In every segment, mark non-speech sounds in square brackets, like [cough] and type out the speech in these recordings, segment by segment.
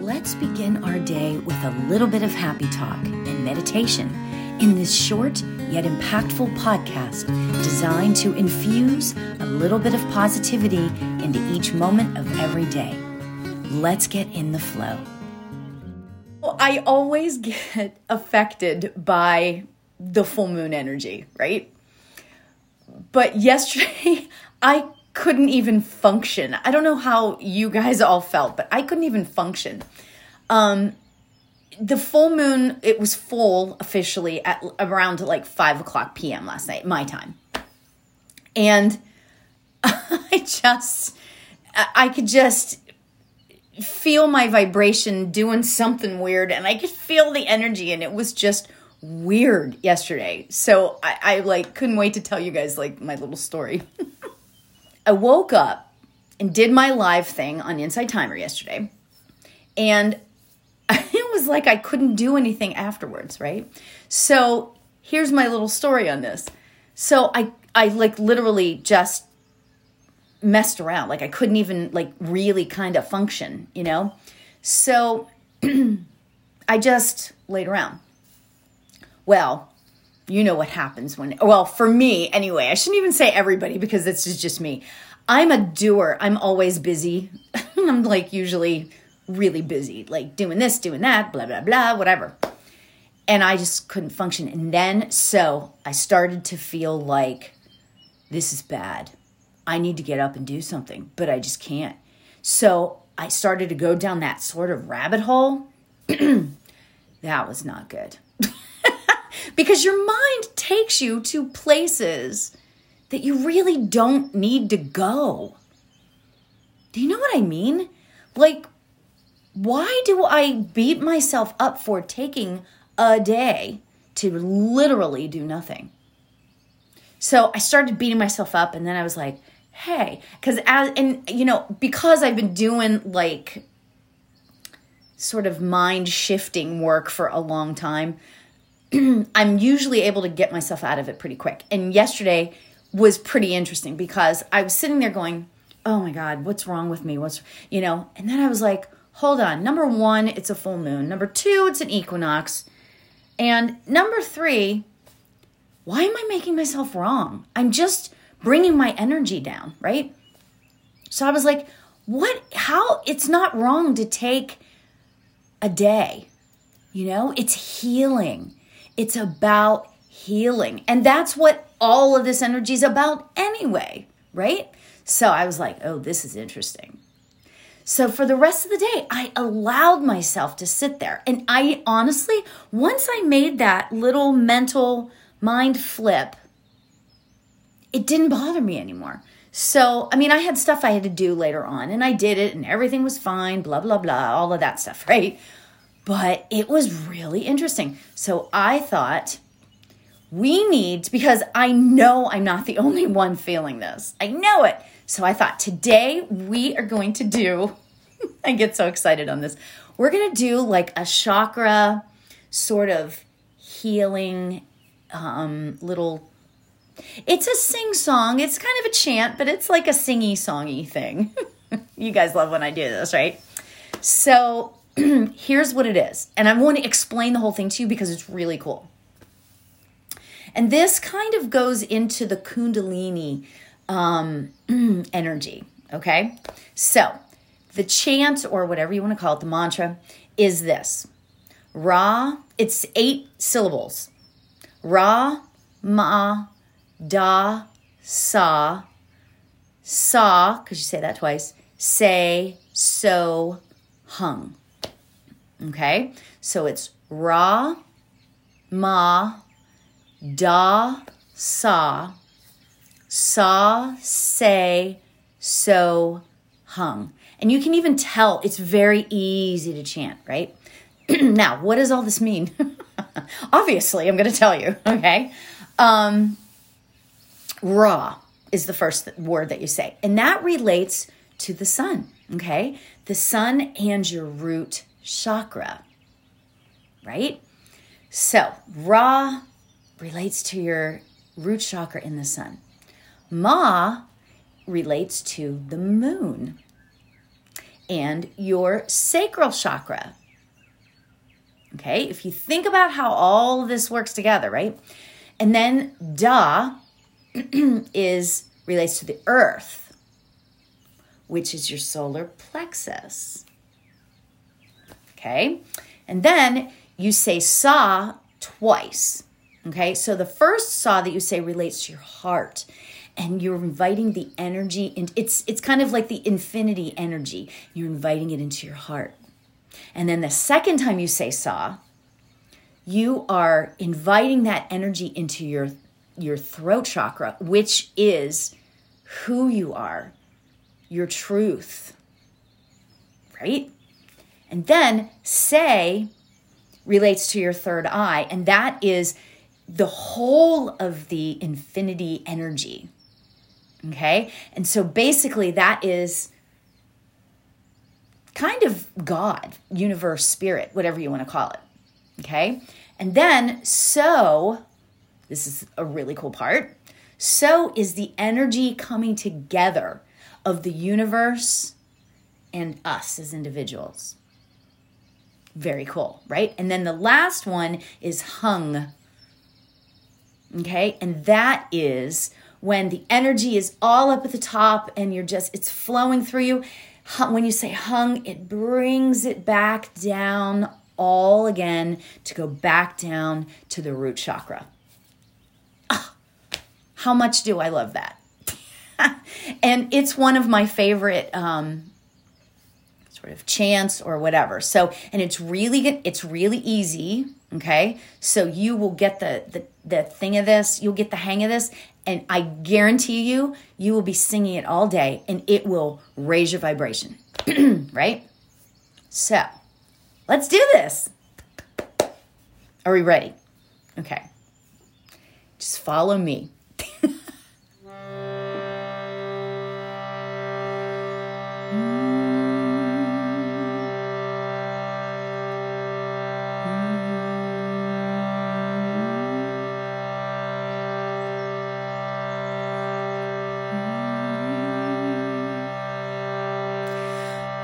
Let's begin our day with a little bit of happy talk and meditation in this short yet impactful podcast designed to infuse a little bit of positivity into each moment of every day. Let's get in the flow. I always get [laughs] affected by the full moon energy, right? But [laughs] yesterday, I couldn't even function. I don't know how you guys [laughs] all felt, but I couldn't even function. Um, the full moon, it was full officially at around like five o'clock p.m. last night, my time. And [laughs] I just, I could just feel my vibration doing something weird and I could feel the energy and it was just weird yesterday. So I, I like couldn't wait to tell you guys like my little story. [laughs] I woke up and did my live thing on Insight Timer yesterday. And [laughs] it was like I couldn't do anything afterwards, right? So here's my little story on this. So I I like literally just messed around. Like I couldn't even like really kind of function, you know? So [clears throat] I just laid around. Well, you know what happens when well for me anyway i shouldn't even say everybody because this is just me. I'm a doer. I'm always busy. [laughs] I'm like usually really busy like doing this doing that blah blah blah whatever. And i just couldn't function. And then so i started to feel like this is bad. I need to get up and do something but i just can't. So i started to go down that sort of rabbit hole. [clears throat] That was not good [laughs] because your mind takes you to places that you really don't need to go. Do you know what I mean? Like, why do I beat myself up for taking a day to literally do nothing? So I started beating myself up, and then I was like, hey, because as, and you know, because I've been doing like sort of mind shifting work for a long time, [clears throat] I'm usually able to get myself out of it pretty quick. And yesterday was pretty interesting because I was sitting there going, "Oh my god, what's wrong with me? What's, you know?" And then I was like, "Hold on. Number 1, it's a full moon. Number 2, it's an equinox. And number 3, why am I making myself wrong? I'm just bringing my energy down, right?" So I was like, "What how it's not wrong to take a day. You know, it's healing." It's about healing. And that's what all of this energy is about anyway, right? So I was like, oh, this is interesting. So for the rest of the day, I allowed myself to sit there. And I honestly, once I made that little mental mind flip, it didn't bother me anymore. So, I mean, I had stuff I had to do later on, and I did it, and everything was fine, blah, blah, blah, all of that stuff, [laughs] right? But it was really interesting. So I thought we need, because I know I'm not the only one feeling this, I know it. So I thought today we are going to do, [laughs] I get so excited on this, we're going to do like a chakra sort of healing um, little it's a sing song. It's kind of a chant, but it's like a singy songy thing. [laughs] you guys love when I do this, right? So [clears throat] here's what it is. And I want to explain the whole thing to you because it's really cool. And this kind of goes into the Kundalini um, [clears throat] energy. Okay. So the chant, or whatever you want to call it, the mantra, is this Ra, it's eight syllables. Ra, Ma, Da, Sa, Sa, because you say that twice, Say, So, Hung. Okay, so it's Ra, Ma, Da, Sa, Sa, Say, So, Hung. And you can even tell it's very easy to chant, right? [clears throat] now, what does all this mean? [laughs] Obviously, I'm going to tell you, okay? Um, Ra is the first word that you say, and that relates to the sun, okay? The sun and your root chakra, right? So, Ra relates to your root chakra in the sun. Ma relates to the moon. and your sacral chakra. Okay, if you think about how all this works together, right? And then Da [clears throat] is relates to the earth, which is your solar plexus. Okay, and then you say Sa twice. Okay, so the first Sa that you say relates to your heart and you're inviting the energy and it's it's kind of like the infinity energy. You're inviting it into your heart. And then the second time you say Sa, you are inviting that energy into your your throat chakra which is who you are your truth right and then say relates to your third eye and that is the whole of the infinity energy Okay. And so basically, that is kind of God, universe, spirit, whatever you want to call it. Okay. And then, so this is a really cool part. So is the energy coming together of the universe and us as individuals. Very cool, right? And then the last one is hung. Okay. And that is when the energy is all up at the top and you're just, it's flowing through you. When you say hung, it brings it back down all again to go back down to the root chakra. Ah, how much do I love that? [laughs] and it's one of my favorite um, sort of chance or whatever. So, and it's really it's really easy. Okay, so you will get the the the thing of this. You'll get the hang of this, and I guarantee you, you will be singing it all day and it will raise your vibration. [clears throat] right? So, let's do this. Are we ready? Okay. Just follow me. [laughs]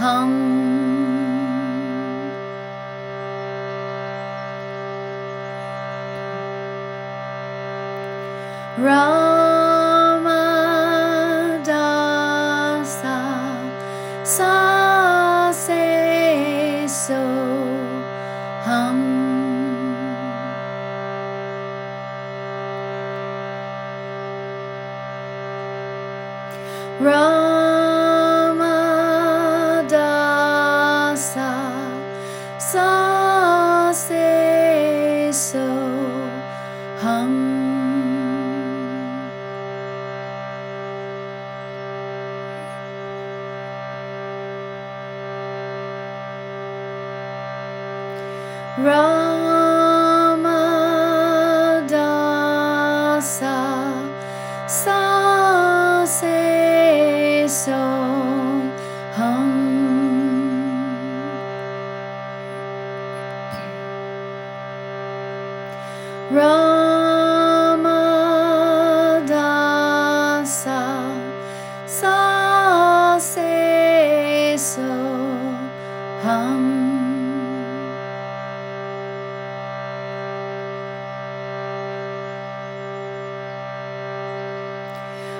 hum. Ramadasa sa se so hum Ram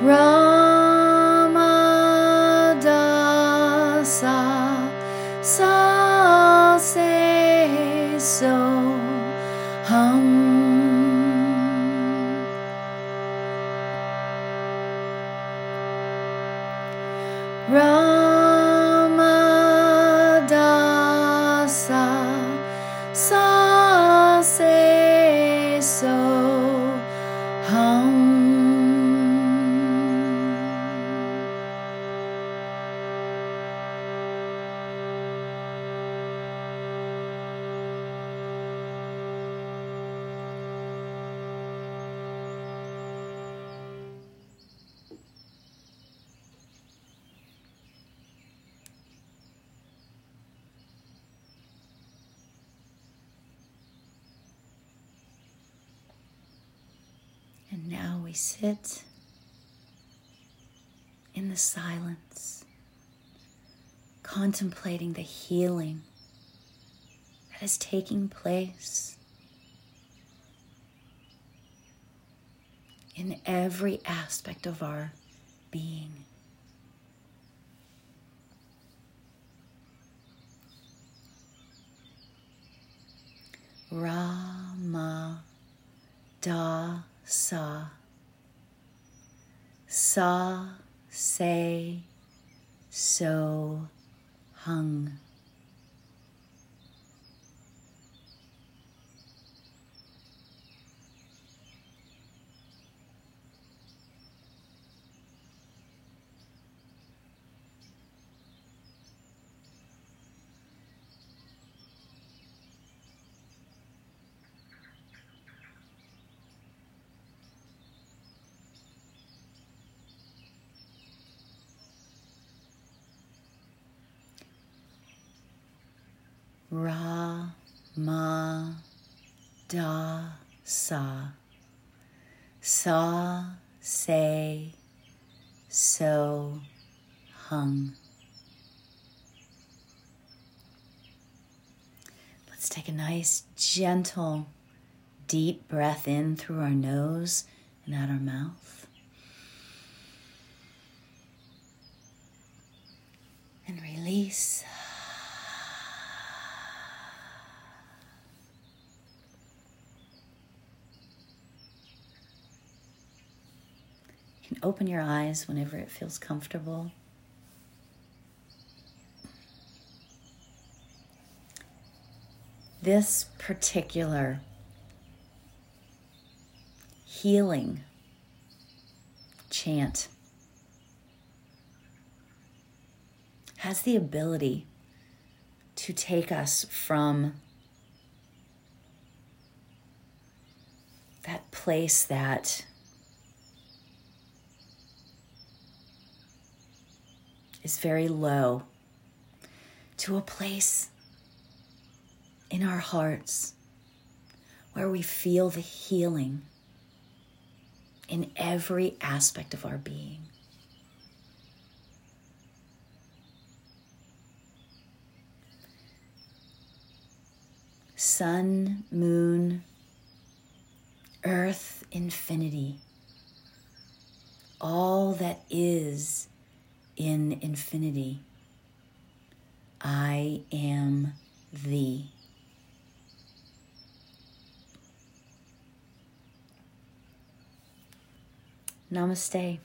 Ramadasa now we sit in the silence, contemplating the healing that is taking place in every aspect of our being. Rama Da Sa. Sa say, So Hung Ra Ma Da Sa Sa Say, So Hung. Let's take a nice, gentle, deep breath in through our nose and out our mouth. And release. Can open your eyes whenever it feels comfortable. This particular healing chant has the ability to take us from that place that is very low to a place in our hearts where we feel the healing in every aspect of our being. Sun, moon, earth, infinity, all that is in infinity. I am thee. Namaste.